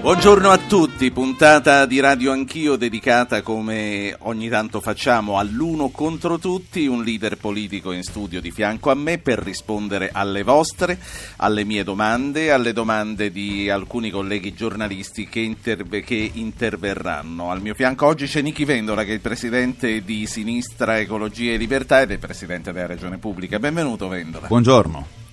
Buongiorno a tutti, puntata di Radio Anch'io dedicata come ogni tanto facciamo all'uno contro tutti, un leader politico in studio di fianco a me per rispondere alle vostre, alle mie domande, alle domande di alcuni colleghi giornalisti che, interve- che interverranno. Al mio fianco oggi c'è Nichi Vendola che è il presidente di Sinistra Ecologia e Libertà ed è presidente della Regione Pubblica. Benvenuto Vendola. Buongiorno.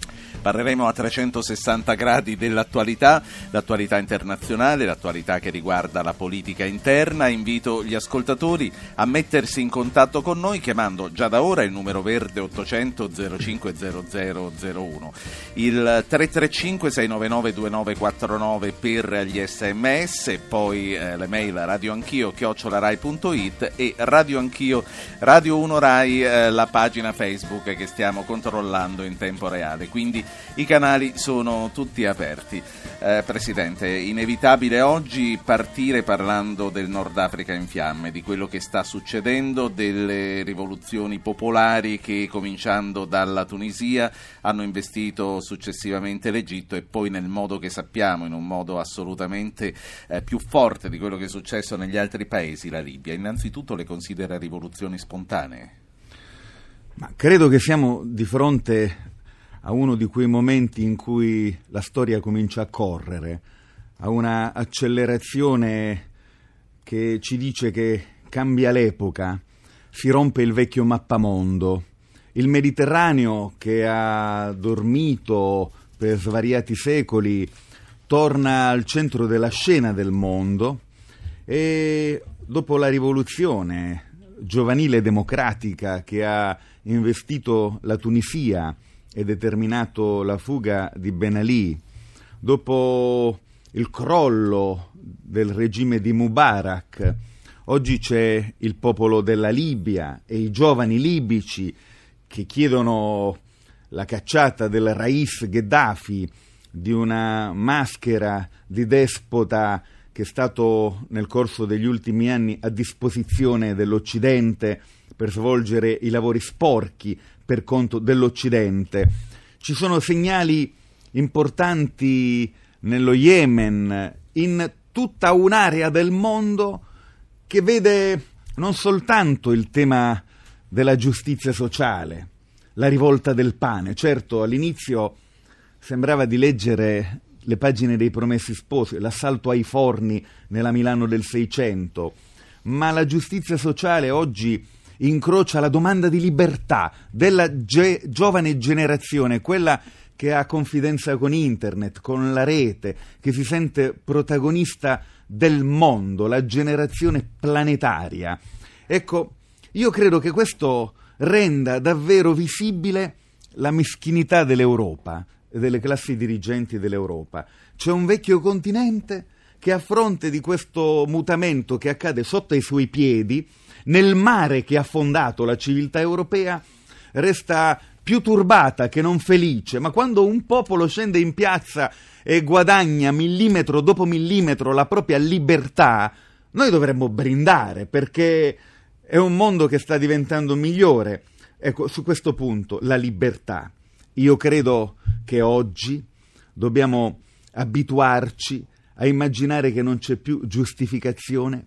Parleremo a 360 gradi dell'attualità, l'attualità internazionale, l'attualità che riguarda la politica interna. Invito gli ascoltatori a mettersi in contatto con noi chiamando già da ora il numero verde 800 05 0001, il 335 699 2949 per gli sms, poi eh, le mail radioanchio chiocciolarai.it e radioanchio Radio 1 Rai eh, la pagina Facebook che stiamo controllando in tempo reale. Quindi i canali sono tutti aperti. Eh, Presidente, inevitabile oggi partire parlando del Nord Africa in fiamme, di quello che sta succedendo, delle rivoluzioni popolari che cominciando dalla Tunisia hanno investito successivamente l'Egitto e poi nel modo che sappiamo, in un modo assolutamente eh, più forte di quello che è successo negli altri paesi, la Libia. Innanzitutto le considera rivoluzioni spontanee? Ma credo che siamo di fronte a uno di quei momenti in cui la storia comincia a correre, a una accelerazione che ci dice che cambia l'epoca, si rompe il vecchio mappamondo. Il Mediterraneo, che ha dormito per svariati secoli, torna al centro della scena del mondo e dopo la rivoluzione giovanile democratica che ha investito la Tunisia e determinato la fuga di Ben Ali, dopo il crollo del regime di Mubarak, oggi c'è il popolo della Libia e i giovani libici che chiedono la cacciata del Rais Gheddafi, di una maschera di despota che è stato nel corso degli ultimi anni a disposizione dell'Occidente per svolgere i lavori sporchi per conto dell'Occidente. Ci sono segnali importanti nello Yemen, in tutta un'area del mondo che vede non soltanto il tema della giustizia sociale, la rivolta del pane. Certo, all'inizio sembrava di leggere le pagine dei Promessi Sposi, l'assalto ai forni nella Milano del Seicento, ma la giustizia sociale oggi incrocia la domanda di libertà della ge- giovane generazione, quella che ha confidenza con internet, con la rete, che si sente protagonista del mondo, la generazione planetaria. Ecco, io credo che questo renda davvero visibile la meschinità dell'Europa delle classi dirigenti dell'Europa. C'è un vecchio continente che a fronte di questo mutamento che accade sotto i suoi piedi, nel mare che ha fondato la civiltà europea, resta più turbata che non felice, ma quando un popolo scende in piazza e guadagna millimetro dopo millimetro la propria libertà, noi dovremmo brindare perché è un mondo che sta diventando migliore. Ecco, su questo punto, la libertà. Io credo che oggi dobbiamo abituarci a immaginare che non c'è più giustificazione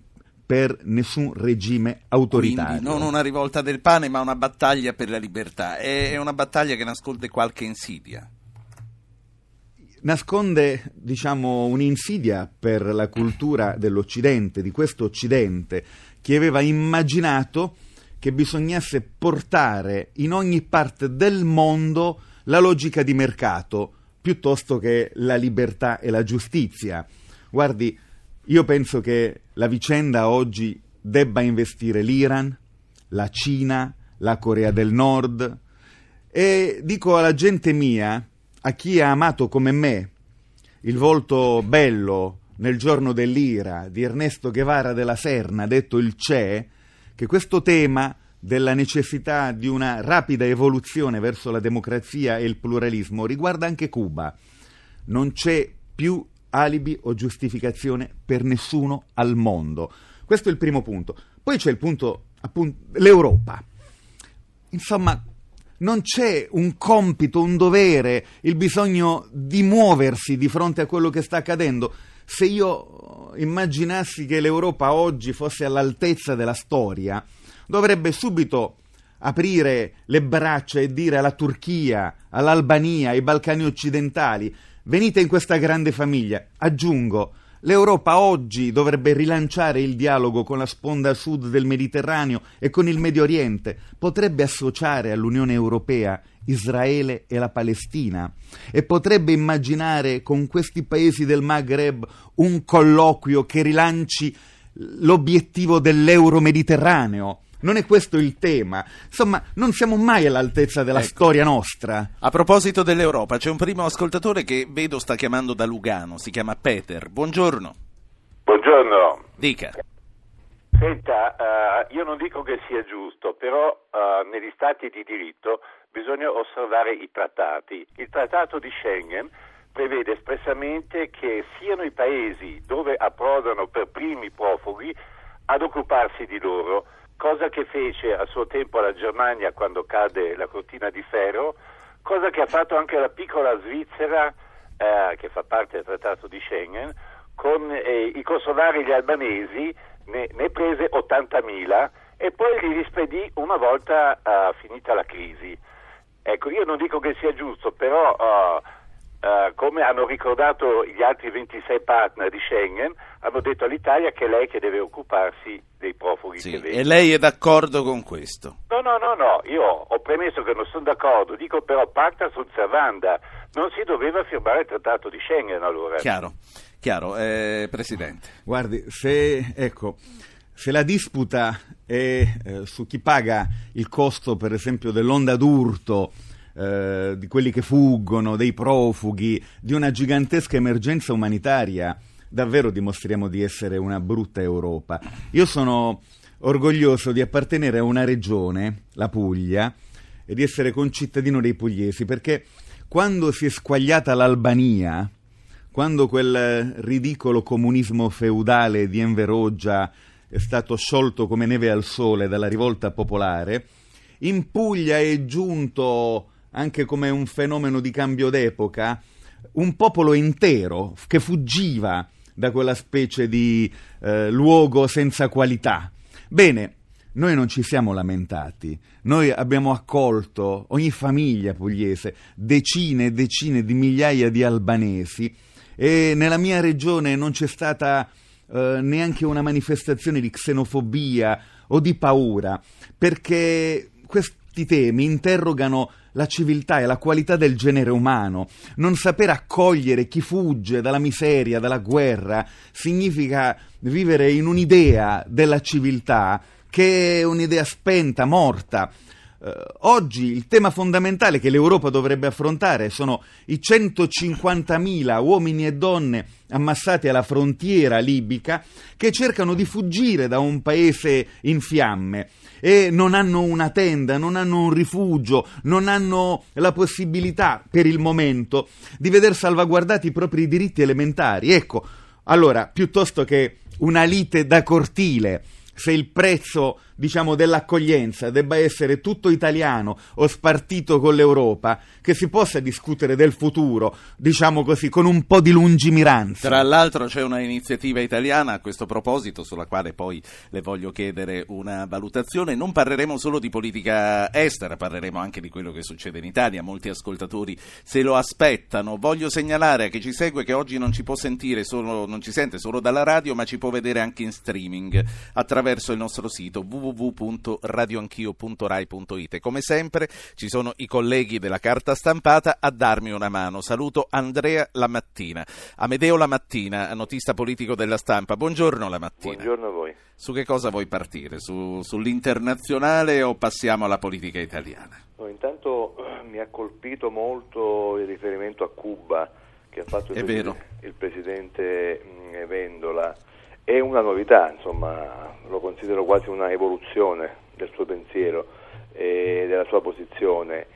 per nessun regime autoritario. Quindi non una rivolta del pane, ma una battaglia per la libertà. È una battaglia che nasconde qualche insidia. Nasconde, diciamo, un'insidia per la cultura dell'Occidente, di questo Occidente, che aveva immaginato che bisognasse portare in ogni parte del mondo la logica di mercato piuttosto che la libertà e la giustizia. Guardi, io penso che la vicenda oggi debba investire l'Iran, la Cina, la Corea del Nord e dico alla gente mia, a chi ha amato come me il volto bello nel giorno dell'ira di Ernesto Guevara della Serna, detto il CE, che questo tema della necessità di una rapida evoluzione verso la democrazia e il pluralismo riguarda anche Cuba. Non c'è più alibi o giustificazione per nessuno al mondo. Questo è il primo punto. Poi c'è il punto, appunto, l'Europa. Insomma, non c'è un compito, un dovere, il bisogno di muoversi di fronte a quello che sta accadendo. Se io immaginassi che l'Europa oggi fosse all'altezza della storia, dovrebbe subito aprire le braccia e dire alla Turchia, all'Albania, ai Balcani occidentali, venite in questa grande famiglia. Aggiungo, L'Europa oggi dovrebbe rilanciare il dialogo con la sponda sud del Mediterraneo e con il Medio Oriente, potrebbe associare all'Unione Europea Israele e la Palestina. E potrebbe immaginare con questi paesi del Maghreb un colloquio che rilanci l'obiettivo dell'euro-mediterraneo non è questo il tema. Insomma, non siamo mai all'altezza della ecco. storia nostra. A proposito dell'Europa, c'è un primo ascoltatore che vedo sta chiamando da Lugano, si chiama Peter. Buongiorno. Buongiorno. Dica. Senta, uh, io non dico che sia giusto, però uh, negli stati di diritto bisogna osservare i trattati. Il trattato di Schengen prevede espressamente che siano i paesi dove approdano per primi profughi ad occuparsi di loro cosa che fece a suo tempo la Germania quando cade la cortina di ferro, cosa che ha fatto anche la piccola Svizzera eh, che fa parte del trattato di Schengen, con eh, i consolari gli albanesi ne, ne, prese 80.000 e poi li rispedì una volta uh, finita la crisi. Ecco, io non dico che sia giusto, però uh, uh, come hanno ricordato gli altri 26 partner di Schengen, hanno detto all'Italia che è lei che deve occuparsi dei profughi sì, che vengono. E lei è d'accordo con questo? No, no, no, no, io ho premesso che non sono d'accordo, dico però pacta sunt servanda, non si doveva firmare il trattato di Schengen allora. Chiaro, chiaro, eh, Presidente. Guardi, se, ecco, se la disputa è eh, su chi paga il costo, per esempio, dell'onda d'urto, eh, di quelli che fuggono, dei profughi, di una gigantesca emergenza umanitaria, davvero dimostriamo di essere una brutta Europa. Io sono orgoglioso di appartenere a una regione, la Puglia, e di essere concittadino dei pugliesi, perché quando si è squagliata l'Albania, quando quel ridicolo comunismo feudale di Enveroggia è stato sciolto come neve al sole dalla rivolta popolare, in Puglia è giunto anche come un fenomeno di cambio d'epoca un popolo intero che fuggiva da quella specie di eh, luogo senza qualità. Bene, noi non ci siamo lamentati, noi abbiamo accolto ogni famiglia pugliese, decine e decine di migliaia di albanesi e nella mia regione non c'è stata eh, neanche una manifestazione di xenofobia o di paura, perché questi temi interrogano la civiltà e la qualità del genere umano. Non saper accogliere chi fugge dalla miseria, dalla guerra, significa vivere in un'idea della civiltà che è un'idea spenta, morta. Uh, oggi il tema fondamentale che l'Europa dovrebbe affrontare sono i 150.000 uomini e donne ammassati alla frontiera libica che cercano di fuggire da un paese in fiamme e non hanno una tenda, non hanno un rifugio, non hanno la possibilità per il momento di veder salvaguardati i propri diritti elementari. Ecco, allora, piuttosto che una lite da cortile, se il prezzo diciamo, dell'accoglienza debba essere tutto italiano o spartito con l'Europa, che si possa discutere del futuro, diciamo così, con un po' di lungimiranza. Tra l'altro c'è una iniziativa italiana a questo proposito, sulla quale poi le voglio chiedere una valutazione. Non parleremo solo di politica estera, parleremo anche di quello che succede in Italia. Molti ascoltatori se lo aspettano. Voglio segnalare a chi ci segue che oggi non ci può sentire solo, non ci sente solo dalla radio, ma ci può vedere anche in streaming attraverso il nostro sito www www.radioanchio.rai.it. Come sempre ci sono i colleghi della carta stampata a darmi una mano. Saluto Andrea Lamattina. Amedeo Lamattina, notista politico della stampa. Buongiorno Lamattina. Buongiorno a voi. Su che cosa vuoi partire? Su, sull'internazionale o passiamo alla politica italiana? No, intanto eh, mi ha colpito molto il riferimento a Cuba che ha fatto il, il presidente Vendola è una novità, insomma, lo considero quasi una evoluzione del suo pensiero e della sua posizione.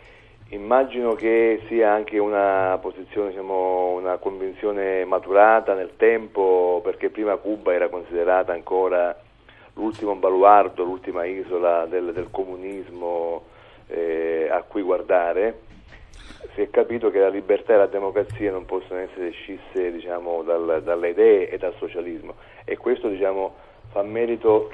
Immagino che sia anche una posizione, diciamo, una convinzione maturata nel tempo, perché prima Cuba era considerata ancora l'ultimo baluardo, l'ultima isola del, del comunismo eh, a cui guardare. Si è capito che la libertà e la democrazia non possono essere scisse diciamo, dal, dalle idee e dal socialismo e questo diciamo, fa merito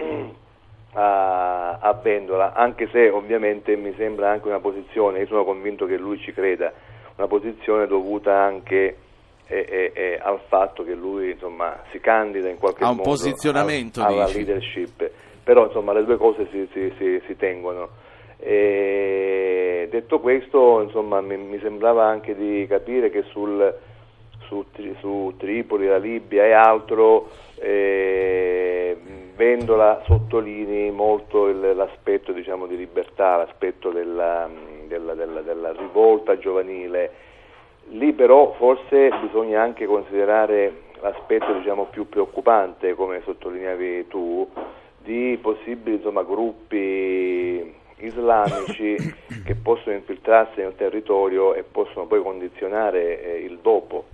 a, a Vendola, anche se ovviamente mi sembra anche una posizione, io sono convinto che lui ci creda, una posizione dovuta anche e, e, e al fatto che lui insomma, si candida in qualche modo modo posizionamento, al, alla dici. leadership, però insomma le due cose si, si, si, si tengono. E detto questo, insomma, mi, mi, sembrava anche di capire che sul, su, su Tripoli, la Libia e altro eh, Vendola sottolinei molto il, l'aspetto diciamo, di libertà, l'aspetto della, della, della, della, rivolta giovanile. Lì però forse bisogna anche considerare l'aspetto diciamo, più preoccupante, come sottolineavi tu, di possibili insomma, gruppi islamici che possono infiltrarsi nel territorio e possono poi condizionare eh, il dopo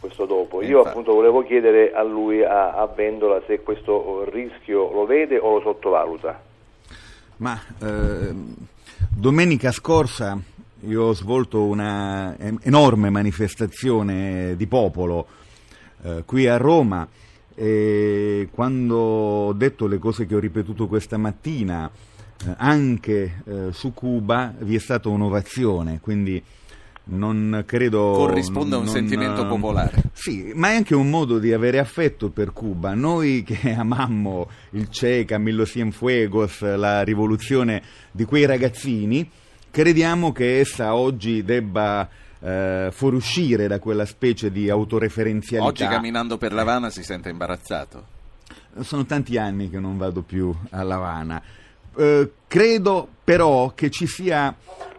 questo dopo. Io appunto volevo chiedere a lui, a, a Vendola, se questo rischio lo vede o lo sottovaluta. Ma eh, domenica scorsa io ho svolto una enorme manifestazione di popolo eh, qui a Roma e quando ho detto le cose che ho ripetuto questa mattina anche eh, su Cuba vi è stata un'ovazione, quindi non credo corrisponde a un non, sentimento popolare. Sì, ma è anche un modo di avere affetto per Cuba. Noi che amammo il Che, Camillo Cienfuegos, la rivoluzione di quei ragazzini, crediamo che essa oggi debba eh, fuoriuscire da quella specie di autoreferenzialità. Oggi camminando per L'Havana si sente imbarazzato. Sono tanti anni che non vado più a L'Havana. Eh, credo però che ci sia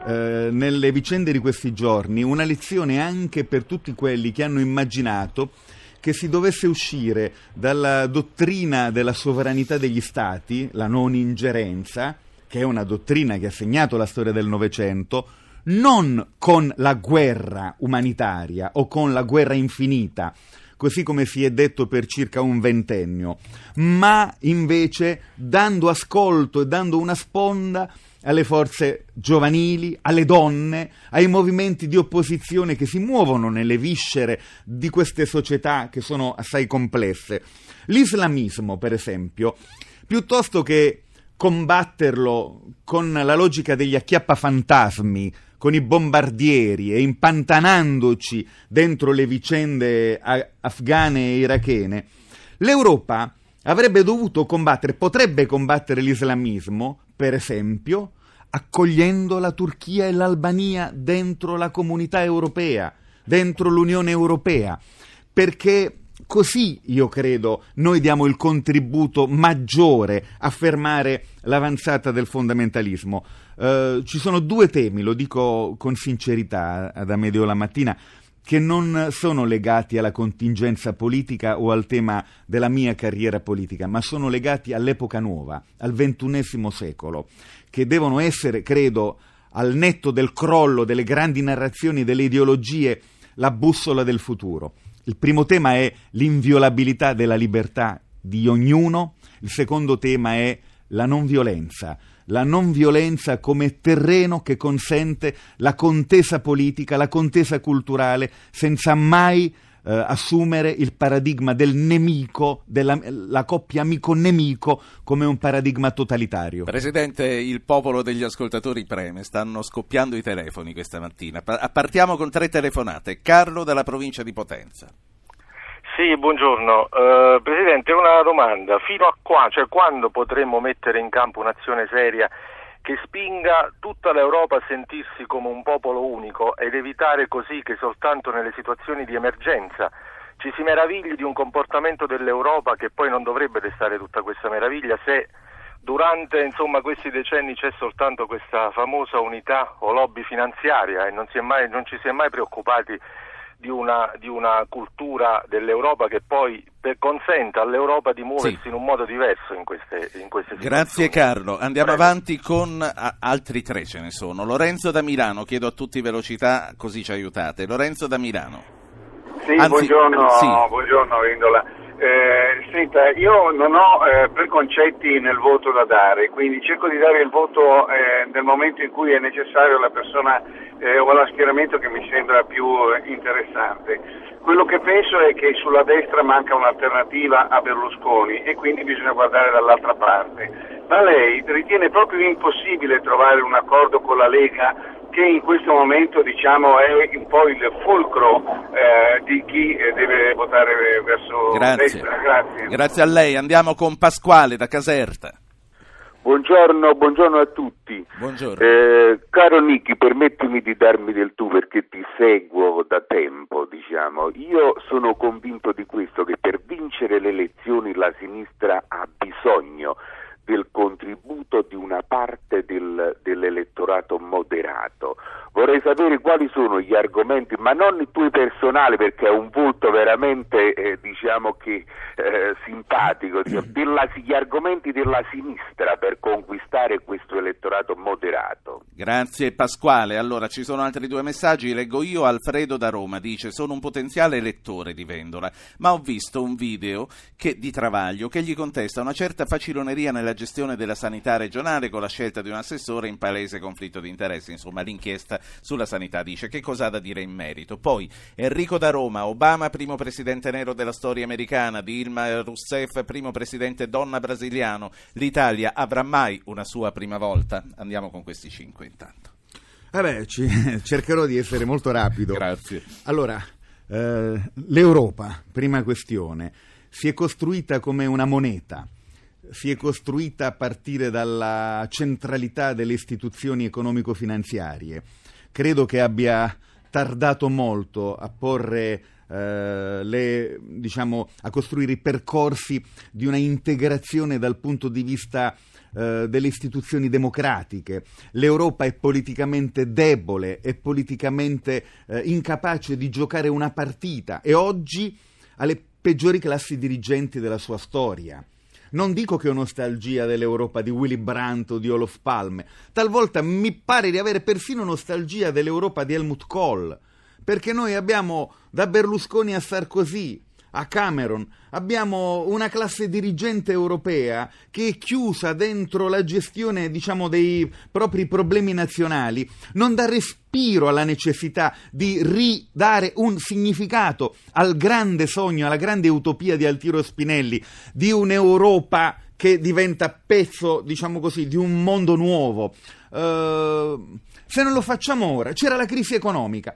eh, nelle vicende di questi giorni una lezione anche per tutti quelli che hanno immaginato che si dovesse uscire dalla dottrina della sovranità degli stati, la non ingerenza, che è una dottrina che ha segnato la storia del Novecento, non con la guerra umanitaria o con la guerra infinita, così come si è detto per circa un ventennio, ma invece dando ascolto e dando una sponda alle forze giovanili, alle donne, ai movimenti di opposizione che si muovono nelle viscere di queste società che sono assai complesse. L'islamismo, per esempio, piuttosto che combatterlo con la logica degli acchiappafantasmi, con i bombardieri e impantanandoci dentro le vicende afghane e irachene, l'Europa avrebbe dovuto combattere, potrebbe combattere l'islamismo, per esempio, accogliendo la Turchia e l'Albania dentro la comunità europea, dentro l'Unione Europea, perché così io credo noi diamo il contributo maggiore a fermare l'avanzata del fondamentalismo. Uh, ci sono due temi, lo dico con sincerità ad Amedeo la mattina, che non sono legati alla contingenza politica o al tema della mia carriera politica, ma sono legati all'epoca nuova, al ventunesimo secolo, che devono essere, credo, al netto del crollo delle grandi narrazioni delle ideologie, la bussola del futuro. Il primo tema è l'inviolabilità della libertà di ognuno, il secondo tema è la non violenza, la non violenza come terreno che consente la contesa politica, la contesa culturale, senza mai eh, assumere il paradigma del nemico, della coppia amico-nemico, come un paradigma totalitario. Presidente, il popolo degli ascoltatori preme, stanno scoppiando i telefoni questa mattina. Partiamo con tre telefonate. Carlo dalla provincia di Potenza. Sì, buongiorno. Uh, Presidente, una domanda. Fino a qua, cioè quando potremmo mettere in campo un'azione seria che spinga tutta l'Europa a sentirsi come un popolo unico ed evitare così che soltanto nelle situazioni di emergenza ci si meravigli di un comportamento dell'Europa che poi non dovrebbe destare tutta questa meraviglia se durante insomma, questi decenni c'è soltanto questa famosa unità o lobby finanziaria e non, mai, non ci si è mai preoccupati di una, di una cultura dell'Europa che poi consenta all'Europa di muoversi sì. in un modo diverso in queste, in queste situazioni. Grazie Carlo, andiamo Prego. avanti con a, altri tre ce ne sono. Lorenzo da Milano, chiedo a tutti velocità così ci aiutate. Lorenzo da Milano. Sì, Anzi, buongiorno, sì. buongiorno Vindola. Eh, senta, io non ho eh, preconcetti nel voto da dare, quindi cerco di dare il voto eh, nel momento in cui è necessario alla persona eh, o allo schieramento che mi sembra più interessante. Quello che penso è che sulla destra manca un'alternativa a Berlusconi e quindi bisogna guardare dall'altra parte. Ma lei ritiene proprio impossibile trovare un accordo con la Lega che in questo momento diciamo, è un po' il fulcro eh, di chi eh, deve votare verso Grazie. destra. Grazie. Grazie a lei. Andiamo con Pasquale da Caserta. Buongiorno, buongiorno, a tutti. Buongiorno. Eh, caro Nicky, permettimi di darmi del tu perché ti seguo da tempo, diciamo. Io sono convinto di questo, che per vincere le elezioni la sinistra ha bisogno del contributo di una parte del, dell'elettorato moderato. Vorrei sapere quali sono gli argomenti, ma non i tuoi personali, perché è un volto veramente, eh, diciamo che, eh, simpatico, della, gli argomenti della sinistra per conquistare questo elettorato moderato. Grazie Pasquale. Allora, ci sono altri due messaggi, leggo io. Alfredo da Roma dice, sono un potenziale elettore di Vendola, ma ho visto un video che, di Travaglio che gli contesta una certa faciloneria nella gestione della sanità regionale con la scelta di un assessore in palese conflitto di interessi. Insomma, l'inchiesta sulla sanità dice che cosa ha da dire in merito. Poi Enrico da Roma, Obama primo presidente nero della storia americana, Dilma Rousseff primo presidente donna brasiliano. L'Italia avrà mai una sua prima volta? Andiamo con questi cinque intanto. Vabbè, ci, cercherò di essere molto rapido. Grazie. Allora, eh, l'Europa, prima questione, si è costruita come una moneta si è costruita a partire dalla centralità delle istituzioni economico-finanziarie. Credo che abbia tardato molto a porre eh, le, diciamo, a costruire i percorsi di una integrazione dal punto di vista eh, delle istituzioni democratiche. L'Europa è politicamente debole, è politicamente eh, incapace di giocare una partita e oggi ha le peggiori classi dirigenti della sua storia. Non dico che ho nostalgia dell'Europa di Willy Brandt o di Olof Palme, talvolta mi pare di avere persino nostalgia dell'Europa di Helmut Kohl, perché noi abbiamo da Berlusconi a Sarkozy, a Cameron, abbiamo una classe dirigente europea che è chiusa dentro la gestione, diciamo, dei propri problemi nazionali, non dà respiro alla necessità di ridare un significato al grande sogno, alla grande utopia di Altiero Spinelli, di un'Europa che diventa pezzo, diciamo così, di un mondo nuovo. Uh, se non lo facciamo ora, c'era la crisi economica.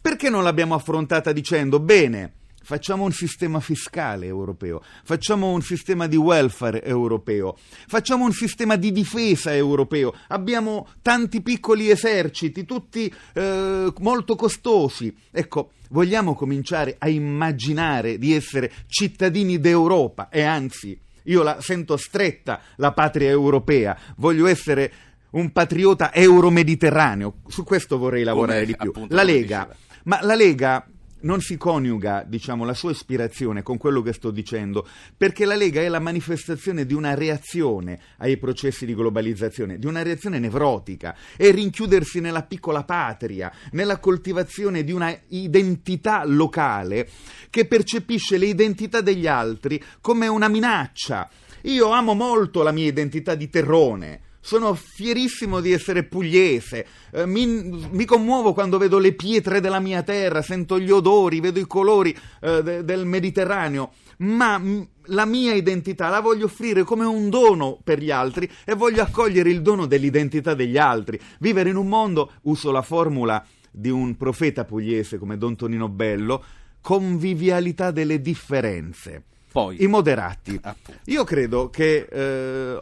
Perché non l'abbiamo affrontata dicendo bene, facciamo un sistema fiscale europeo, facciamo un sistema di welfare europeo, facciamo un sistema di difesa europeo, abbiamo tanti piccoli eserciti, tutti eh, molto costosi. Ecco, vogliamo cominciare a immaginare di essere cittadini d'Europa? E anzi, io la sento stretta la patria europea, voglio essere un patriota euro-mediterraneo, su questo vorrei lavorare Come, di più. La Lega, ma la Lega non si coniuga, diciamo, la sua ispirazione con quello che sto dicendo, perché la Lega è la manifestazione di una reazione ai processi di globalizzazione, di una reazione nevrotica, è rinchiudersi nella piccola patria, nella coltivazione di una identità locale che percepisce le identità degli altri come una minaccia. Io amo molto la mia identità di terrone, sono fierissimo di essere pugliese, eh, mi, mi, commuovo quando vedo le pietre della mia terra, sento gli odori, vedo i colori eh, de, del Mediterraneo, ma m, la mia identità la voglio offrire come un dono per gli altri e voglio accogliere il dono dell'identità degli altri, vivere in un mondo, uso la formula di un profeta pugliese come Don Tonino Bello, convivialità delle differenze. Poi, I moderati. Appunto. Io credo che eh,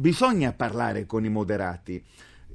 bisogna parlare con i moderati.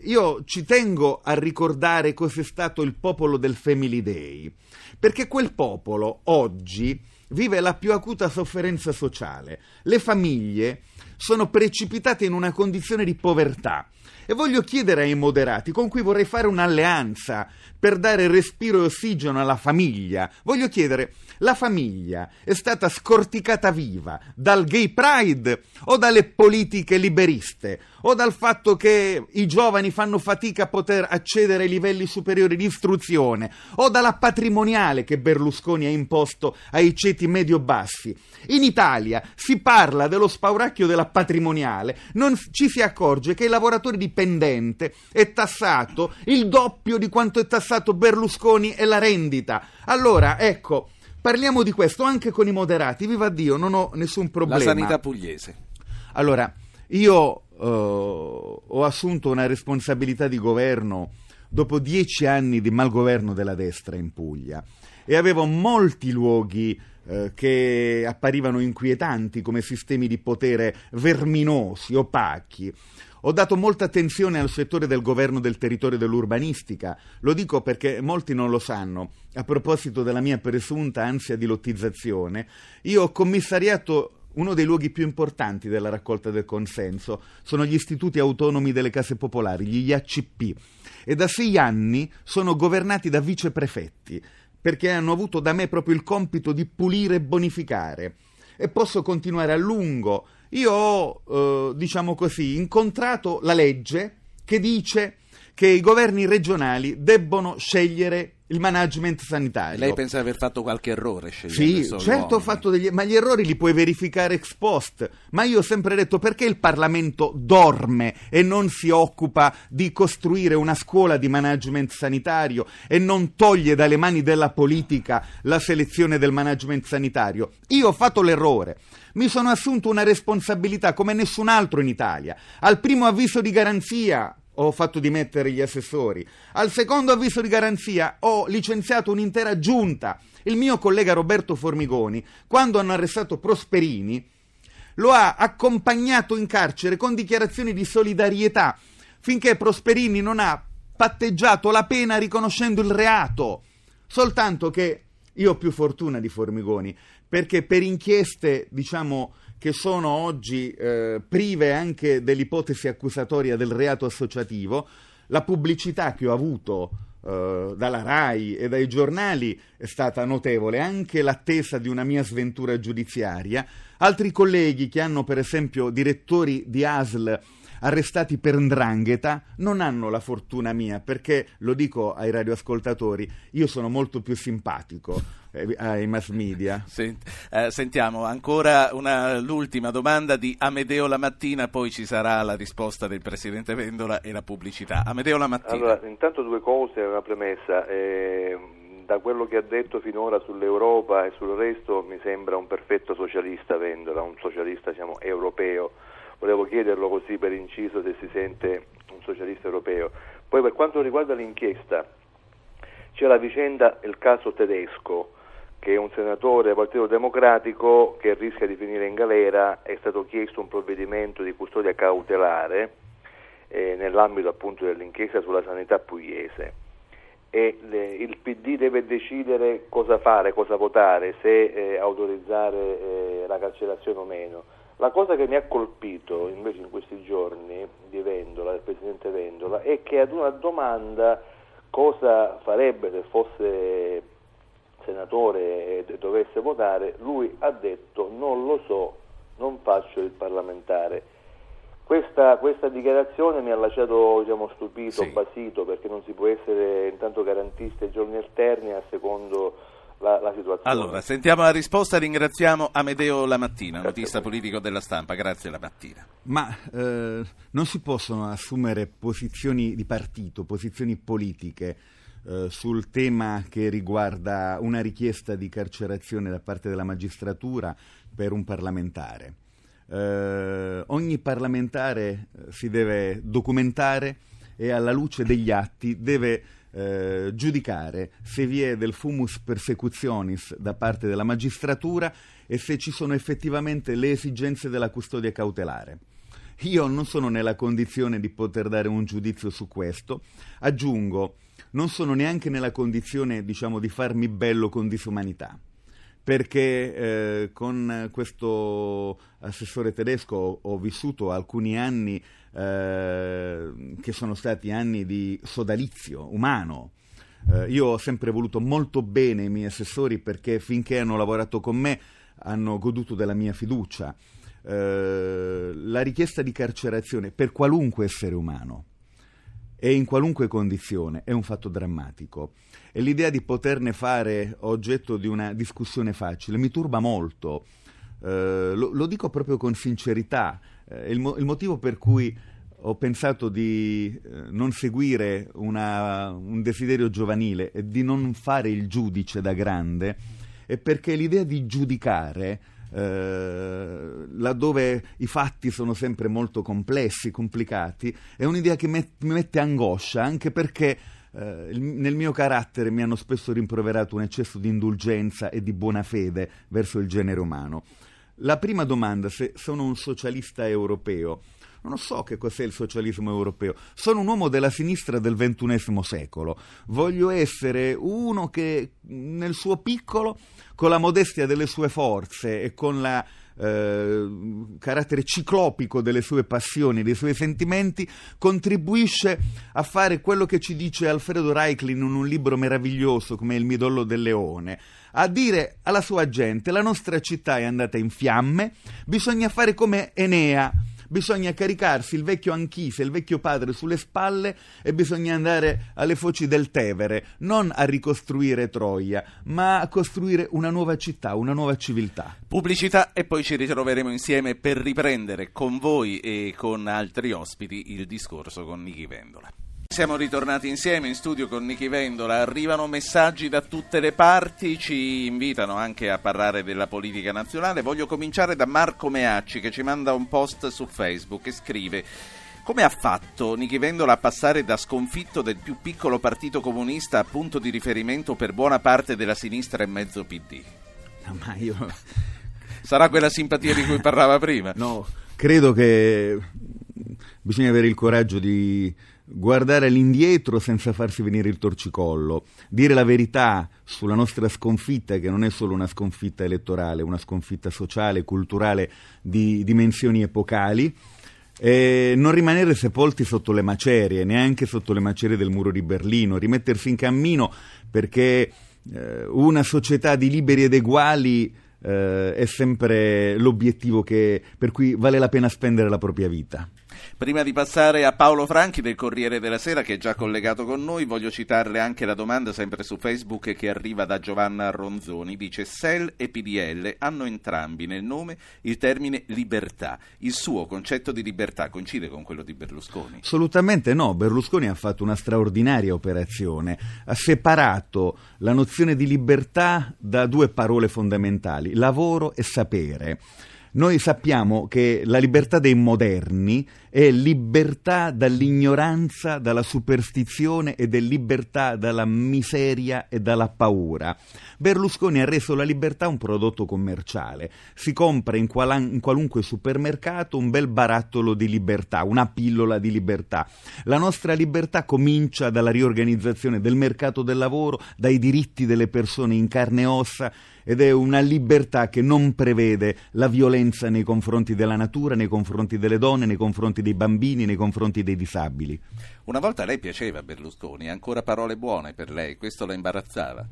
Io ci tengo a ricordare cos'è stato il popolo del Family Day, perché quel popolo oggi vive la più acuta sofferenza sociale. Le famiglie sono precipitate in una condizione di povertà. E voglio chiedere ai moderati, con cui vorrei fare un'alleanza per dare respiro e ossigeno alla famiglia, voglio chiedere, la famiglia è stata scorticata viva dal gay pride o dalle politiche liberiste o dal fatto che i giovani fanno fatica a poter accedere ai livelli superiori di istruzione o dalla patrimoniale che Berlusconi ha imposto ai ceti medio-bassi. In Italia si parla dello spauracchio della patrimoniale, non ci si accorge che il lavoratore dipendente è tassato il doppio di quanto è tassato Berlusconi e la rendita. Allora, ecco, Parliamo di questo anche con i moderati, viva Dio, non ho nessun problema. La sanità pugliese. Allora, io uh, ho assunto una responsabilità di governo dopo dieci anni di malgoverno della destra in Puglia e avevo molti luoghi uh, che apparivano inquietanti come sistemi di potere verminosi, opachi. Ho dato molta attenzione al settore del governo del territorio dell'urbanistica, lo dico perché molti non lo sanno. A proposito della mia presunta ansia di lottizzazione, io ho commissariato uno dei luoghi più importanti della raccolta del consenso sono gli istituti autonomi delle case popolari, gli IACP, e da sei anni sono governati da viceprefetti, perché hanno avuto da me proprio il compito di pulire e bonificare. E posso continuare a lungo io ho, eh, diciamo così, incontrato la legge che dice che i governi regionali debbono scegliere il management sanitario. Lei pensa di aver fatto qualche errore? Sì, certo ho fatto degli... ma gli errori li puoi verificare ex post. Ma io ho sempre detto perché il Parlamento dorme e non si occupa di costruire una scuola di management sanitario e non toglie dalle mani della politica la selezione del management sanitario. Io ho fatto l'errore. Mi sono assunto una responsabilità come nessun altro in Italia. Al primo avviso di garanzia ho fatto dimettere gli assessori. Al secondo avviso di garanzia ho licenziato un'intera giunta. Il mio collega Roberto Formigoni, quando hanno arrestato Prosperini, lo ha accompagnato in carcere con dichiarazioni di solidarietà finché Prosperini non ha patteggiato la pena riconoscendo il reato. Soltanto che io ho più fortuna di Formigoni, perché per inchieste, diciamo, che sono oggi eh, prive anche dell'ipotesi accusatoria del reato associativo, la pubblicità che ho avuto eh, dalla RAI e dai giornali è stata notevole, anche l'attesa di una mia sventura giudiziaria. Altri colleghi che hanno per esempio direttori di ASL arrestati per ndrangheta non hanno la fortuna mia, perché lo dico ai radioascoltatori, io sono molto più simpatico eh, ai mass media. Sent, eh, sentiamo ancora una, l'ultima domanda di Amedeo la mattina, poi ci sarà la risposta del Presidente Vendola e la pubblicità. Amedeo la mattina. Allora, intanto due cose, una premessa. Eh, da quello che ha detto finora sull'Europa e sul resto mi sembra un perfetto socialista Vendola, un socialista diciamo, europeo volevo chiederlo così per inciso se si sente un socialista europeo. Poi per quanto riguarda l'inchiesta, c'è la vicenda, il caso tedesco, che è un senatore del Partito Democratico che rischia di finire in galera, è stato chiesto un provvedimento di custodia cautelare eh, nell'ambito appunto dell'inchiesta sulla sanità pugliese e le, il PD deve decidere cosa fare, cosa votare, se eh, autorizzare eh, la carcerazione o meno. La cosa che mi ha colpito invece in questi giorni di Vendola, del Presidente Vendola, è che ad una domanda cosa farebbe se fosse senatore e dovesse votare, lui ha detto non lo so, non faccio il parlamentare. Questa, questa dichiarazione mi ha lasciato diciamo, stupito, sì. basito, perché non si può essere intanto garantista ai giorni alterni a secondo la, la, situazione. Allora, sentiamo la risposta, ringraziamo Amedeo Lamattina, notista politico della stampa, grazie Lamattina. Ma eh, non si possono assumere posizioni di partito, posizioni politiche eh, sul tema che riguarda una richiesta di carcerazione da parte della magistratura per un parlamentare. Eh, ogni parlamentare eh, si deve documentare e alla luce degli atti deve eh, giudicare se vi è del fumus persecutionis da parte della magistratura e se ci sono effettivamente le esigenze della custodia cautelare. Io non sono nella condizione di poter dare un giudizio su questo. Aggiungo, non sono neanche nella condizione, diciamo, di farmi bello con disumanità perché eh, con questo assessore tedesco ho, ho vissuto alcuni anni eh, che sono stati anni di sodalizio umano. Eh, io ho sempre voluto molto bene i miei assessori perché finché hanno lavorato con me hanno goduto della mia fiducia. Eh, la richiesta di carcerazione per qualunque essere umano e in qualunque condizione è un fatto drammatico e l'idea di poterne fare oggetto di una discussione facile mi turba molto. Eh, lo, lo, dico proprio con sincerità. Eh, il, mo- il, motivo per cui ho pensato di eh, non seguire una, un desiderio giovanile e di non fare il giudice da grande è perché l'idea di giudicare eh, laddove i fatti sono sempre molto complessi, complicati, è un'idea che met- mi mette angoscia, anche perché eh, nel mio carattere mi hanno spesso rimproverato un eccesso di indulgenza e di buona fede verso il genere umano. La prima domanda, se sono un socialista europeo, non so che cos'è il socialismo europeo. Sono un uomo della sinistra del XXI secolo. Voglio essere uno che nel suo piccolo, con la modestia delle sue forze e con la eh, carattere ciclopico delle sue passioni, dei suoi sentimenti, contribuisce a fare quello che ci dice Alfredo Reiklin in un libro meraviglioso come Il midollo del leone, a dire alla sua gente la nostra città è andata in fiamme, bisogna fare come Enea bisogna caricarsi il vecchio Anchise, il vecchio padre sulle spalle e bisogna andare alle foci del Tevere, non a ricostruire Troia, ma a costruire una nuova città, una nuova civiltà. Pubblicità e poi ci ritroveremo insieme per riprendere con voi e con altri ospiti il discorso con Nichi Vendola. Siamo ritornati insieme in studio con Nichi Vendola, arrivano messaggi da tutte le parti, ci invitano anche a parlare della politica nazionale. Voglio cominciare da Marco Meacci che ci manda un post su Facebook e scrive come ha fatto Nichi Vendola a passare da sconfitto del più piccolo partito comunista a punto di riferimento per buona parte della sinistra e mezzo PD? No, ma io... Sarà quella simpatia di cui parlava prima? No, credo che bisogna avere il coraggio di guardare all'indietro senza farsi venire il torcicollo, dire la verità sulla nostra sconfitta, che non è solo una sconfitta elettorale, una sconfitta sociale, culturale di dimensioni epocali, e non rimanere sepolti sotto le macerie, neanche sotto le macerie del muro di Berlino, rimettersi in cammino perché eh, una società di liberi ed eguali eh, è sempre l'obiettivo che, per cui vale la pena spendere la propria vita. Prima di passare a Paolo Franchi del Corriere della Sera che è già collegato con noi, voglio citarle anche la domanda sempre su Facebook che arriva da Giovanna Ronzoni. Dice SEL e PDL hanno entrambi nel nome il termine libertà. Il suo concetto di libertà coincide con quello di Berlusconi? Assolutamente no. Berlusconi ha fatto una straordinaria operazione. Ha separato la nozione di libertà da due parole fondamentali, lavoro e sapere. Noi sappiamo che la libertà dei moderni è libertà dall'ignoranza, dalla superstizione ed è libertà dalla miseria e dalla paura. Berlusconi ha reso la libertà un prodotto commerciale. Si compra in, qual- in qualunque supermercato un bel barattolo di libertà, una pillola di libertà. La nostra libertà comincia dalla riorganizzazione del mercato del lavoro, dai diritti delle persone in carne e ossa ed è una libertà che non prevede la violenza nei confronti della natura, nei confronti delle donne, nei confronti dei bambini, nei confronti dei disabili. Una volta lei piaceva a Berlusconi, ancora parole buone per lei, questo la imbarazzava?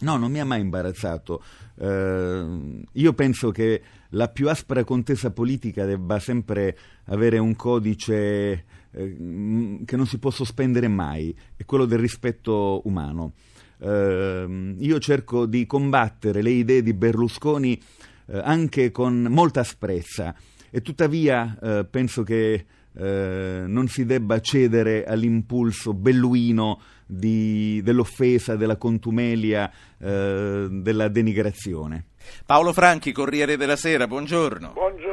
No, non mi ha mai imbarazzato. Uh, io penso che la più aspra contesa politica debba sempre avere un codice eh, che non si può sospendere mai, è quello del rispetto umano. Uh, io cerco di combattere le idee di Berlusconi uh, anche con molta asprezza e tuttavia uh, penso che non si debba cedere all'impulso belluino di, dell'offesa, della contumelia, della denigrazione. Paolo Franchi, Corriere della Sera, buongiorno. Buongiorno.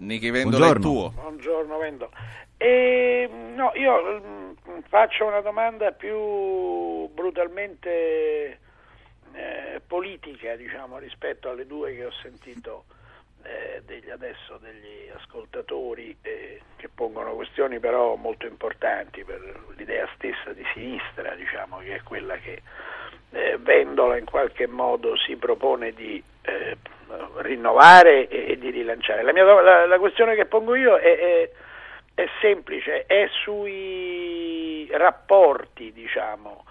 Nichi Vendola buongiorno. è tuo. Buongiorno Vendola. E, no, io mm, faccio una domanda più brutalmente eh, politica, diciamo, rispetto alle due che ho sentito eh, degli, adesso degli ascoltatori eh, che pongono questioni però molto importanti per l'idea stessa di sinistra, diciamo, che è quella che eh, Vendola in qualche modo si propone di eh, rinnovare e, e, di rilanciare. La, mia, la, la, questione che pongo io è, è, è semplice, è sui rapporti diciamo,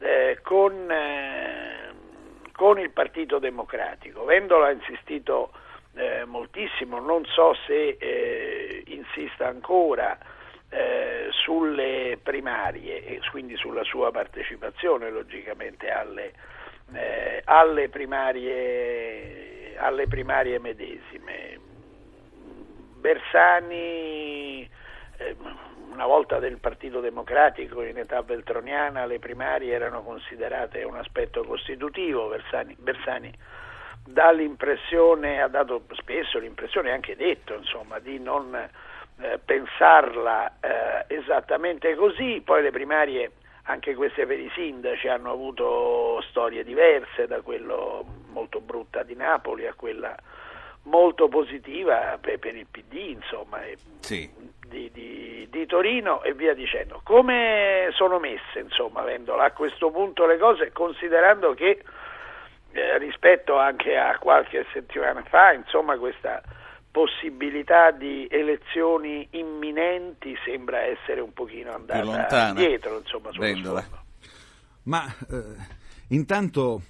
eh, con, eh, con, il Partito Democratico. Vendola ha insistito eh, moltissimo, non so se eh, insista ancora eh, sulle primarie e quindi sulla sua partecipazione logicamente alle, eh, alle, primarie, alle primarie medesime. Bersani, eh, una volta del Partito Democratico in età beltroniana, le primarie erano considerate un aspetto costitutivo, Bersani, Bersani dà l'impressione, ha dato spesso l'impressione, anche detto, insomma, di non eh, pensarla eh, esattamente così, poi le primarie, anche queste per i sindaci, hanno avuto storie diverse, da quello molto brutta di Napoli a quella molto positiva per, per il PD, insomma, sì. di, di, di, Torino e via dicendo. Come sono messe, insomma, Vendola, a questo punto le cose, considerando che eh, rispetto anche a qualche settimana fa, insomma, questa possibilità di elezioni imminenti sembra essere un pochino andata indietro, insomma, Ma eh, intanto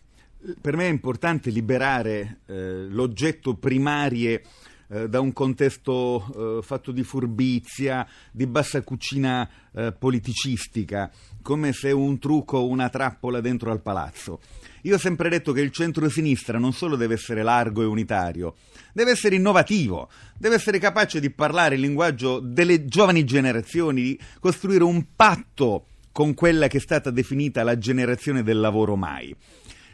per me è importante liberare eh, l'oggetto primarie eh, da un contesto eh, fatto di furbizia, di bassa cucina eh, politicistica, come se un trucco o una trappola dentro al palazzo. Io ho sempre detto che il centro-sinistra non solo deve essere largo e unitario, deve essere innovativo, deve essere capace di parlare il linguaggio delle giovani generazioni, di costruire un patto con quella che è stata definita la generazione del lavoro mai.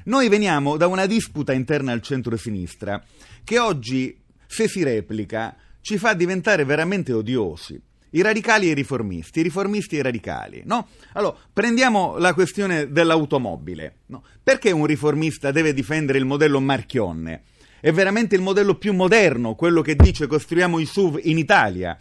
Noi veniamo da una disputa interna al centro-sinistra che oggi, se si replica, ci fa diventare veramente odiosi i radicali e i riformisti, i riformisti e i radicali. No? Allora, prendiamo la questione dell'automobile. No? Perché un riformista deve difendere il modello Marchionne? È veramente il modello più moderno, quello che dice costruiamo i SUV in Italia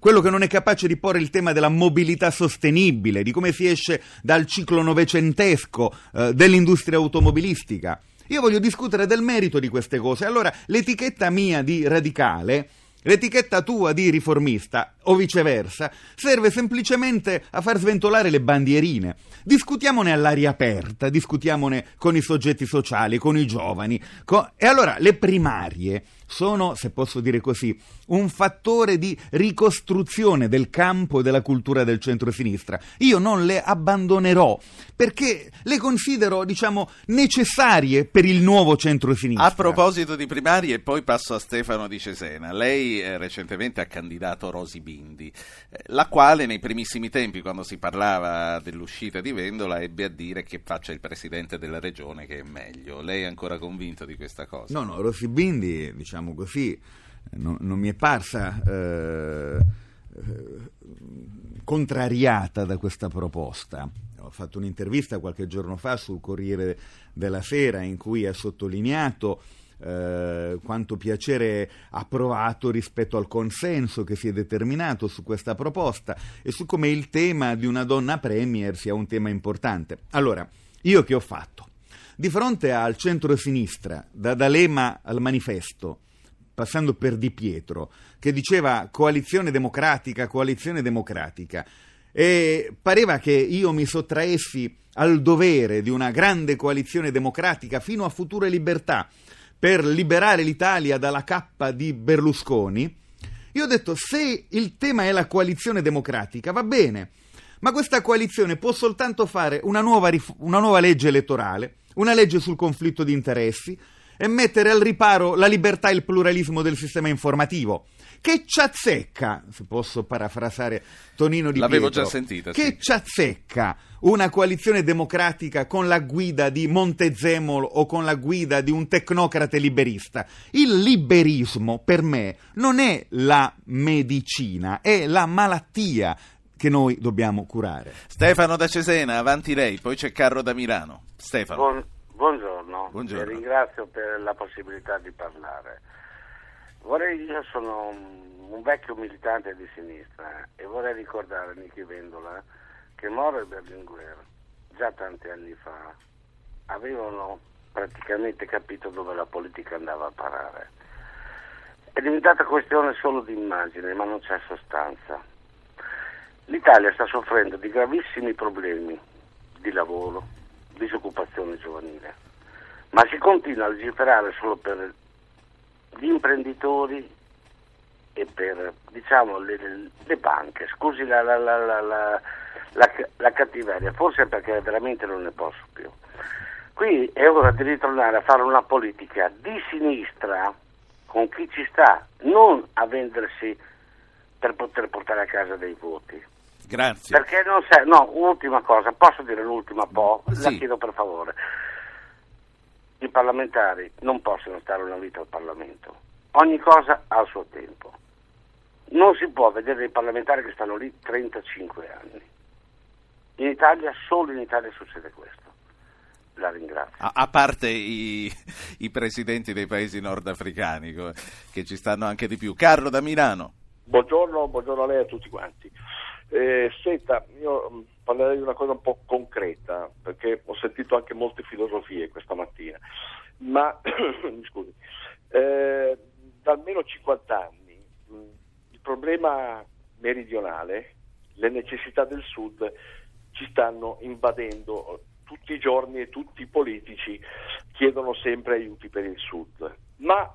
quello che non è capace di porre il tema della mobilità sostenibile, di come si esce dal ciclo novecentesco eh, dell'industria automobilistica. Io voglio discutere del merito di queste cose. Allora, l'etichetta mia di radicale L'etichetta tua di riformista, o viceversa, serve semplicemente a far sventolare le bandierine. Discutiamone all'aria aperta, discutiamone con i soggetti sociali, con i giovani. Con... E allora le primarie sono, se posso dire così, un fattore di ricostruzione del campo e della cultura del centro-sinistra. Io non le abbandonerò perché le considero, diciamo, necessarie per il nuovo centro-sinistra. A proposito di primarie, poi passo a Stefano di Cesena. Lei eh, recentemente ha candidato Rosi Bindi, eh, la quale nei primissimi tempi, quando si parlava dell'uscita di Vendola, ebbe a dire che faccia il presidente della regione che è meglio. Lei è ancora convinto di questa cosa? No, no, Rosi Bindi, diciamo diciamo così, non, non mi è parsa eh, contrariata da questa proposta. Ho fatto un'intervista qualche giorno fa sul Corriere della Sera in cui ha sottolineato eh, quanto piacere ha provato rispetto al consenso che si è determinato su questa proposta e su come il tema di una donna premier sia un tema importante. Allora, io che ho fatto? Di fronte al centro-sinistra, da D'Alema al manifesto, passando per Di Pietro, che diceva coalizione democratica, coalizione democratica. E pareva che io mi sottraessi al dovere di una grande coalizione democratica fino a future libertà per liberare l'Italia dalla cappa di Berlusconi. Io ho detto, se il tema è la coalizione democratica, va bene, ma questa coalizione può soltanto fare una nuova, una nuova legge elettorale, una legge sul conflitto di interessi, e mettere al riparo la libertà e il pluralismo del sistema informativo. Che ci azzecca, se posso parafrasare Tonino Di L'avevo Pietro, già sentita. Che sì. ci azzecca una coalizione democratica con la guida di Montezemolo o con la guida di un tecnocrate liberista. Il liberismo per me non è la medicina, è la malattia che noi dobbiamo curare. Stefano da Cesena, avanti lei, poi c'è Carro da Milano. Stefano. Buon Buongiorno, Buongiorno. vi ringrazio per la possibilità di parlare. Vorrei, io sono un, vecchio militante di sinistra e vorrei ricordare Nichi Vendola che Moro e Berlinguer già tanti anni fa avevano praticamente capito dove la politica andava a parare. È diventata questione solo di immagine, ma non c'è sostanza. L'Italia sta soffrendo di gravissimi problemi di lavoro, disoccupazione giovanile, ma si continua a legiferare solo per gli imprenditori e per diciamo, le, le, banche. Scusi la, la, la, la, cattiveria, forse perché veramente non ne posso più. Qui è ora di ritornare a fare una politica di sinistra con chi ci sta, non a vendersi per poter portare a casa dei voti. Grazie. Perché non sei. No, ultima cosa, posso dire l'ultima po'? Sì. La chiedo per favore. I parlamentari non possono stare una vita al Parlamento. Ogni cosa ha il suo tempo. Non si può vedere dei parlamentari che stanno lì 35 anni. In Italia, solo in Italia succede questo. La ringrazio. A, a parte i, i, presidenti dei paesi nordafricani che ci stanno anche di più. Carlo da Milano. Buongiorno, buongiorno a lei e a tutti quanti. Eh, senta, io parlerei di una cosa un po' concreta, perché ho sentito anche molte filosofie questa mattina, ma scusi, eh, da almeno 50 anni mm, il problema meridionale, le necessità del sud ci stanno invadendo. Tutti i giorni e tutti i politici chiedono sempre aiuti per il sud, ma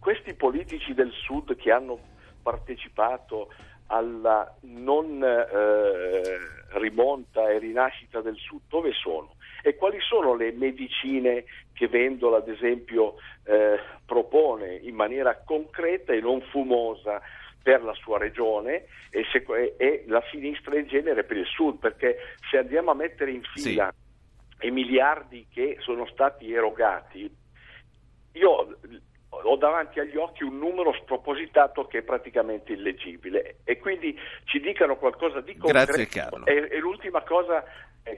questi politici del sud che hanno partecipato alla non eh, rimonta e rinascita del sud, dove sono? E quali sono le medicine che Vendola, ad esempio, eh, propone in maniera concreta e non fumosa per la sua regione e, se, e, la sinistra in genere per il sud? Perché se andiamo a mettere in fila sì. i miliardi che sono stati erogati, io ho davanti agli occhi un numero spropositato che è praticamente illegibile e quindi ci dicano qualcosa di concreto. Grazie Carlo. E, e l'ultima cosa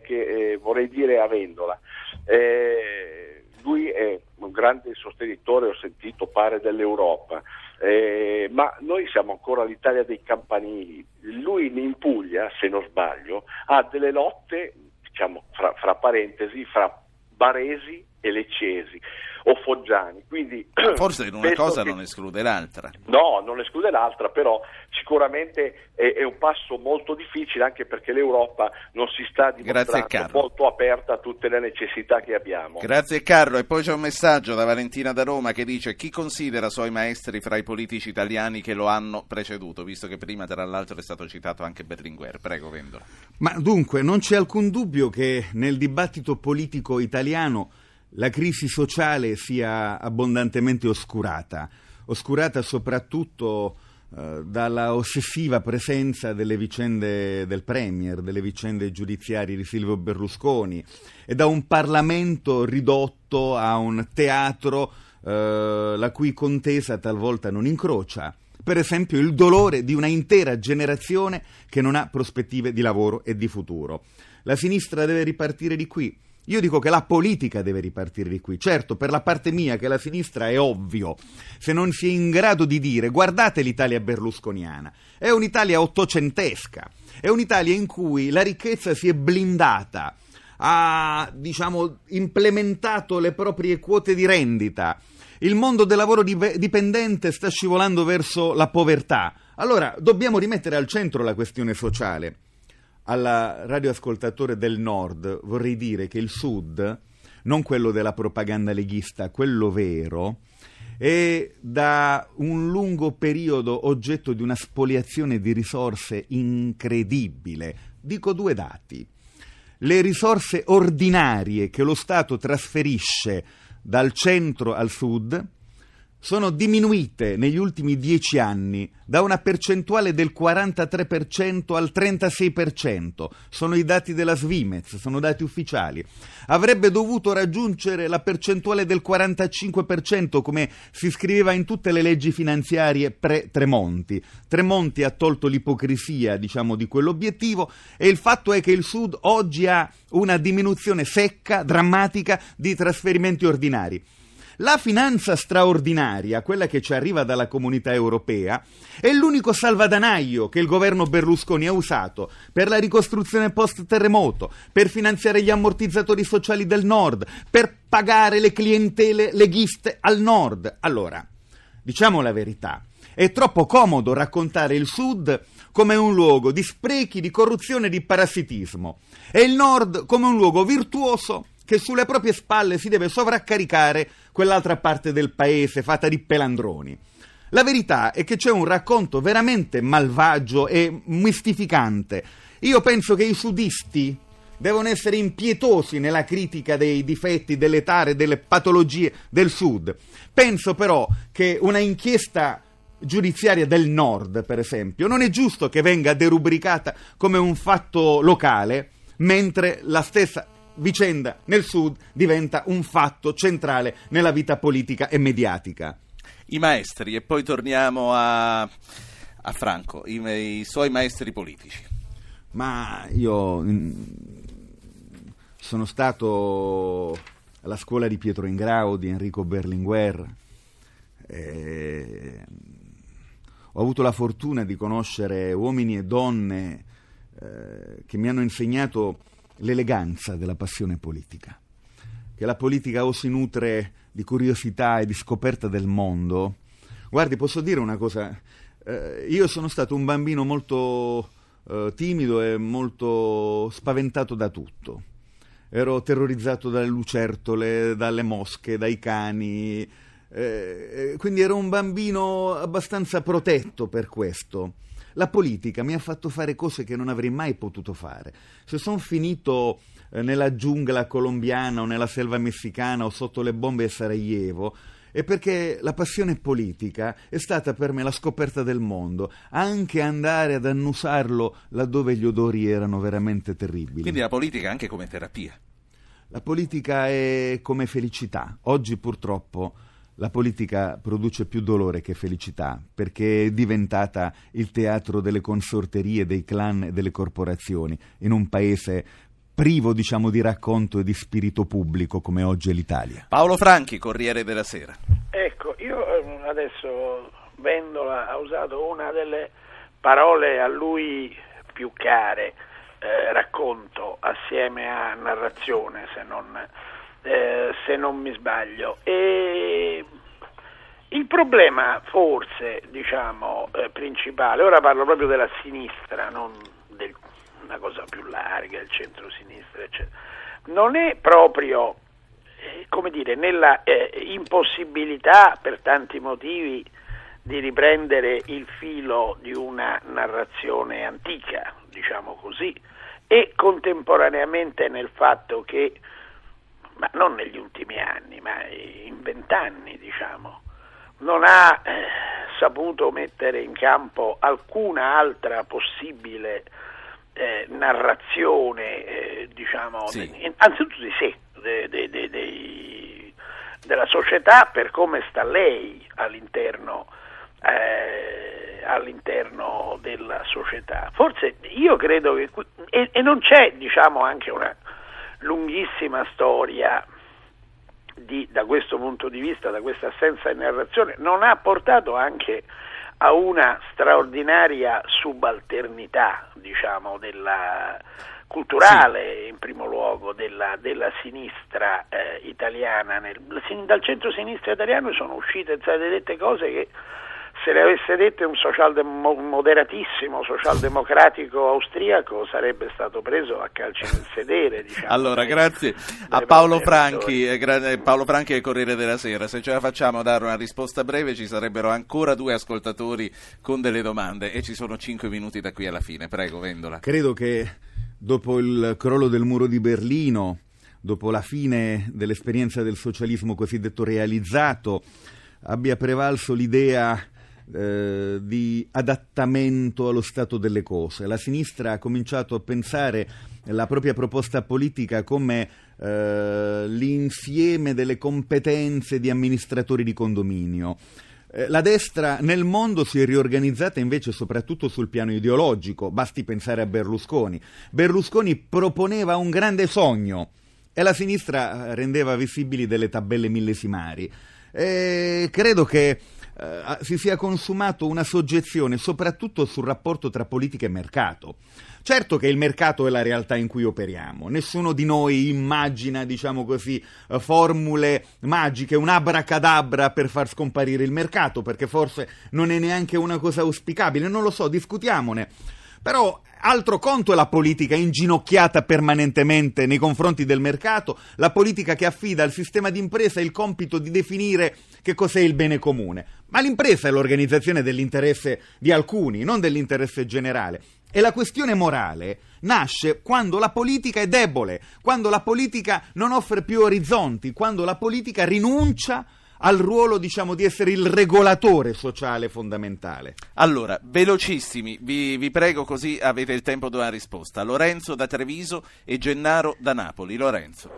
che eh, vorrei dire a Vendola. Eh, lui è un grande sostenitore, ho sentito, pare dell'Europa, eh, ma noi siamo ancora l'Italia dei campanili. Lui in Puglia, se non sbaglio, ha delle lotte, diciamo, fra, fra parentesi, fra baresi e leccesi o foggiani. Quindi, Forse in una cosa che... non esclude l'altra. No, non esclude l'altra, però sicuramente è, è, un passo molto difficile anche perché l'Europa non si sta dimostrando molto aperta a tutte le necessità che abbiamo. Grazie Carlo. E poi c'è un messaggio da Valentina da Roma che dice chi considera suoi maestri fra i politici italiani che lo hanno preceduto, visto che prima tra l'altro è stato citato anche Berlinguer. Prego Vendola. Ma dunque non c'è alcun dubbio che nel dibattito politico italiano la crisi sociale sia abbondantemente oscurata, oscurata soprattutto eh, dalla ossessiva presenza delle vicende del Premier, delle vicende giudiziarie di Silvio Berlusconi e da un Parlamento ridotto a un teatro eh, la cui contesa talvolta non incrocia. Per esempio il dolore di una intera generazione che non ha prospettive di lavoro e di futuro. La sinistra deve ripartire di qui io dico che la politica deve ripartire di qui. Certo, per la parte mia, che la sinistra è ovvio, se non si è in grado di dire guardate l'Italia berlusconiana, è un'Italia ottocentesca, è un'Italia in cui la ricchezza si è blindata, ha diciamo, implementato le proprie quote di rendita, il mondo del lavoro dipendente sta scivolando verso la povertà. Allora dobbiamo rimettere al centro la questione sociale al radioascoltatore del nord vorrei dire che il sud, non quello della propaganda leghista, quello vero, è da un lungo periodo oggetto di una spoliazione di risorse incredibile. Dico due dati. Le risorse ordinarie che lo Stato trasferisce dal centro al sud sono diminuite negli ultimi dieci anni da una percentuale del 43% al 36%. Sono i dati della Svimez, sono dati ufficiali. Avrebbe dovuto raggiungere la percentuale del 45%, come si scriveva in tutte le leggi finanziarie pre-Tremonti. Tremonti ha tolto l'ipocrisia, diciamo, di quell'obiettivo e il fatto è che il Sud oggi ha una diminuzione secca, drammatica di trasferimenti ordinari. La finanza straordinaria, quella che ci arriva dalla comunità europea, è l'unico salvadanaio che il governo Berlusconi ha usato per la ricostruzione post-terremoto, per finanziare gli ammortizzatori sociali del nord, per pagare le clientele leghiste al nord. Allora, diciamo la verità, è troppo comodo raccontare il Sud come un luogo di sprechi, di corruzione e di parassitismo e il Nord come un luogo virtuoso che sulle proprie spalle si deve sovraccaricare quell'altra parte del paese fatta di pelandroni. La verità è che c'è un racconto veramente malvagio e mistificante. Io penso che i sudisti devono essere impietosi nella critica dei difetti, delle tare, delle patologie del Sud. Penso però che una inchiesta giudiziaria del Nord, per esempio, non è giusto che venga derubricata come un fatto locale, mentre la stessa vicenda nel Sud diventa un fatto centrale nella vita politica e mediatica. I maestri, e poi torniamo a, a Franco, i, i, suoi maestri politici. Ma io mm, sono stato alla scuola di Pietro Ingrao, di Enrico Berlinguer. Eh, ho avuto la fortuna di conoscere uomini e donne eh, che mi hanno insegnato l'eleganza della passione politica, che la politica o si nutre di curiosità e di scoperta del mondo. Guardi, posso dire una cosa, eh, io sono stato un bambino molto eh, timido e molto spaventato da tutto. Ero terrorizzato dalle lucertole, dalle mosche, dai cani, eh, quindi ero un bambino abbastanza protetto per questo. La politica mi ha fatto fare cose che non avrei mai potuto fare. Se sono finito eh, nella giungla colombiana o nella selva messicana o sotto le bombe a Sarajevo, è perché la passione politica è stata per me la scoperta del mondo, anche andare ad annusarlo laddove gli odori erano veramente terribili. Quindi la politica anche come terapia. La politica è come felicità. Oggi purtroppo la politica produce più dolore che felicità, perché è diventata il teatro delle consorterie, dei clan e delle corporazioni, in un paese privo, diciamo, di racconto e di spirito pubblico come oggi è l'Italia. Paolo Franchi, Corriere della Sera. Ecco, io ehm, adesso Vendola ha usato una delle parole a lui più care, eh, racconto assieme a narrazione, se non eh, se non mi sbaglio. E il problema forse, diciamo, eh, principale, ora parlo proprio della sinistra, non del, una cosa più larga, il centro-sinistra, eccetera, non è proprio, eh, come dire, nella eh, impossibilità per tanti motivi di riprendere il filo di una narrazione antica, diciamo così, e contemporaneamente nel fatto che ma non negli ultimi anni, ma in vent'anni diciamo, non ha eh, saputo mettere in campo alcuna altra possibile eh, narrazione, eh, diciamo, sì. de, anzitutto di sé, de, de, della società per come sta lei all'interno, eh, all'interno della società. Forse io credo che, e, e non c'è diciamo anche una lunghissima storia di, da questo punto di vista, da questa assenza di narrazione, non ha portato anche a una straordinaria subalternità, diciamo, della culturale sì. in primo luogo della, della sinistra eh, italiana. Nel, dal centro-sinistra italiano sono uscite state dette cose che se le avesse dette un socialdemo- moderatissimo socialdemocratico austriaco sarebbe stato preso a calci nel sedere. Diciamo, allora, grazie a Paolo Franchi, eh, gra- Paolo Franchi e Corriere della Sera. Se ce la facciamo dare una risposta breve ci sarebbero ancora due ascoltatori con delle domande e ci sono cinque minuti da qui alla fine. Prego, Vendola. Credo che dopo il crollo del muro di Berlino, dopo la fine dell'esperienza del socialismo cosiddetto realizzato, abbia prevalso l'idea eh, di adattamento allo stato delle cose. La sinistra ha cominciato a pensare la propria proposta politica come eh, l'insieme delle competenze di amministratori di condominio. Eh, la destra nel mondo si è riorganizzata invece soprattutto sul piano ideologico, basti pensare a Berlusconi. Berlusconi proponeva un grande sogno, e la sinistra eh, rendeva visibili delle tabelle millesimari. E credo che eh, si sia consumato una soggezione soprattutto sul rapporto tra politica e mercato. Certo che il mercato è la realtà in cui operiamo, nessuno di noi immagina, diciamo così, eh, formule magiche, un abracadabra per far scomparire il mercato, perché forse non è neanche una cosa auspicabile, non lo so, discutiamone. Però altro conto è la politica inginocchiata permanentemente nei confronti del mercato, la politica che affida al sistema di impresa il compito di definire che cos'è il bene comune. Ma l'impresa è l'organizzazione dell'interesse di alcuni, non dell'interesse generale. E la questione morale nasce quando la politica è debole, quando la politica non offre più orizzonti, quando la politica rinuncia al ruolo, diciamo, di essere il regolatore sociale fondamentale. Allora, velocissimi, vi, vi, prego così avete il tempo di una risposta. Lorenzo da Treviso e Gennaro da Napoli. Lorenzo.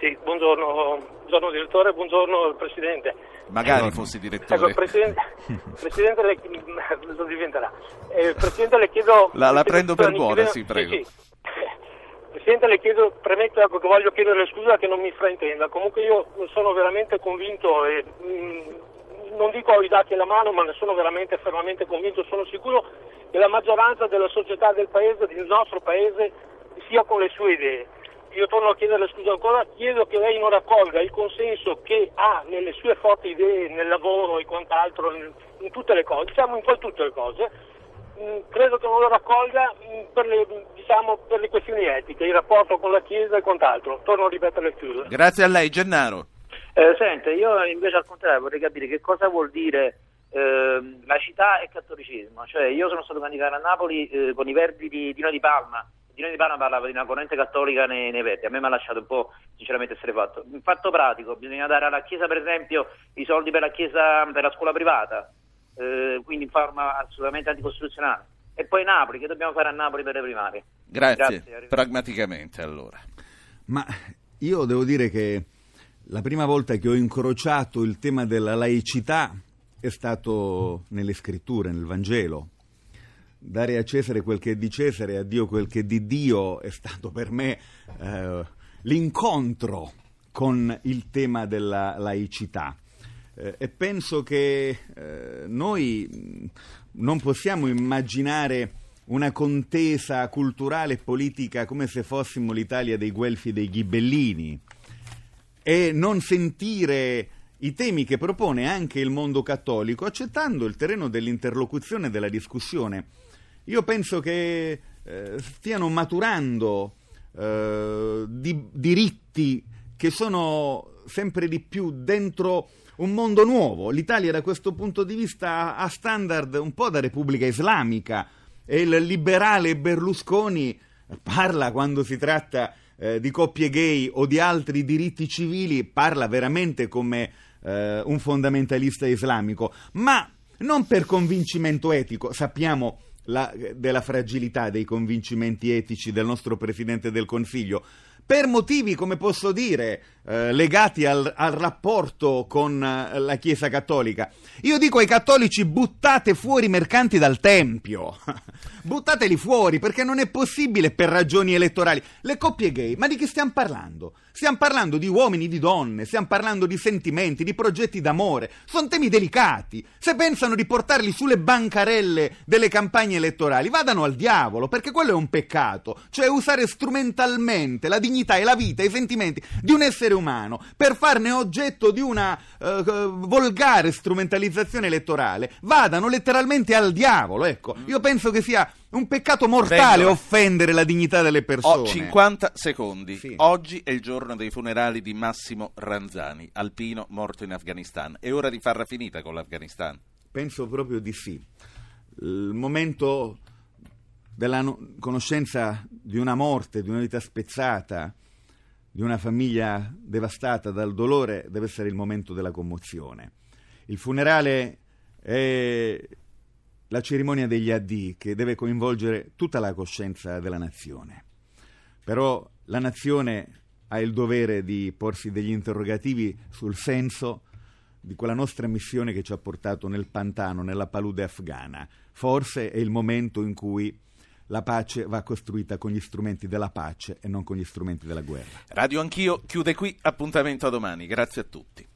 Sì, buongiorno, buongiorno direttore, buongiorno Presidente. Magari fossi direttore. Ecco, Presidente, Presidente le, lo diventerà. Eh, Presidente le chiedo... La, la prendo per buona, sì, prego. Sì, sì. Presidente, le chiedo, premetto ecco, che voglio chiedere scusa che non mi fraintenda. Comunque io sono veramente convinto e mh, mm, non dico ho i dati alla mano, ma ne sono veramente fermamente convinto, sono sicuro che la maggioranza della società del paese, del nostro paese, sia con le sue idee. Io torno a chiedere scusa ancora, chiedo che lei non raccolga il consenso che ha nelle sue forti idee, nel lavoro e quant'altro, in, in tutte le cose, diciamo in tutte le cose, Mm, credo che non lo raccolga mm, per le, diciamo, per le, questioni etiche, il rapporto con la Chiesa e quant'altro. Torno a ripetere le chiuse. Grazie a lei, Gennaro. Eh, sente, io invece al contrario vorrei capire che cosa vuol dire eh, laicità e cattolicesimo. Cioè, io sono stato candidato a Napoli eh, con i verdi di Dino Di Palma. Dino Di Palma parlava di una corrente cattolica nei, nei verdi. A me mi ha lasciato un po', sinceramente, essere fatto. In fatto pratico, bisogna dare alla Chiesa, per esempio, i soldi per la Chiesa, per la scuola privata eh, quindi in forma assolutamente anticostituzionale. E poi Napoli, che dobbiamo fare a Napoli per le primarie? Grazie, Grazie pragmaticamente allora. Ma io devo dire che la prima volta che ho incrociato il tema della laicità è stato nelle scritture, nel Vangelo. Dare a Cesare quel che è di Cesare e a Dio quel che è di Dio è stato per me eh, l'incontro con il tema della laicità e penso che eh, noi non possiamo immaginare una contesa culturale e politica come se fossimo l'Italia dei Guelfi e dei Ghibellini e non sentire i temi che propone anche il mondo cattolico, accettando il terreno dell'interlocuzione e della discussione. Io penso che eh, stiano maturando eh, di, diritti che sono sempre di più dentro un mondo nuovo. L'Italia da questo punto di vista ha standard un po' da Repubblica Islamica e il liberale Berlusconi parla quando si tratta eh, di coppie gay o di altri diritti civili, parla veramente come eh, un fondamentalista islamico, ma non per convincimento etico, sappiamo la, della fragilità dei convincimenti etici del nostro Presidente del Consiglio, per motivi, come posso dire, eh, legati al, al, rapporto con eh, la Chiesa Cattolica. Io dico ai cattolici buttate fuori i mercanti dal Tempio, buttateli fuori perché non è possibile per ragioni elettorali. Le coppie gay, ma di che stiamo parlando? Stiamo parlando di uomini, di donne, stiamo parlando di sentimenti, di progetti d'amore. Sono temi delicati. Se pensano di portarli sulle bancarelle delle campagne elettorali, vadano al diavolo, perché quello è un peccato. Cioè usare strumentalmente la dignità e la vita i sentimenti di un essere umano per farne oggetto di una uh, volgare strumentalizzazione elettorale. Vadano letteralmente al diavolo, ecco. Io penso che sia un peccato mortale Vengo. offendere la dignità delle persone. Ho 50 secondi. Sì. Oggi è il giorno dei funerali di Massimo Ranzani, alpino morto in Afghanistan. È ora di farla finita con l'Afghanistan? Penso proprio di sì. Il momento della no- conoscenza di una morte, di una vita spezzata, di una famiglia devastata dal dolore, deve essere il momento della commozione. Il funerale è la cerimonia degli addì che deve coinvolgere tutta la coscienza della nazione. Però la nazione ha il dovere di porsi degli interrogativi sul senso di quella nostra missione che ci ha portato nel pantano, nella palude afghana. Forse è il momento in cui la pace va costruita con gli strumenti della pace e non con gli strumenti della guerra. Radio Anch'io chiude qui, appuntamento a domani, grazie a tutti.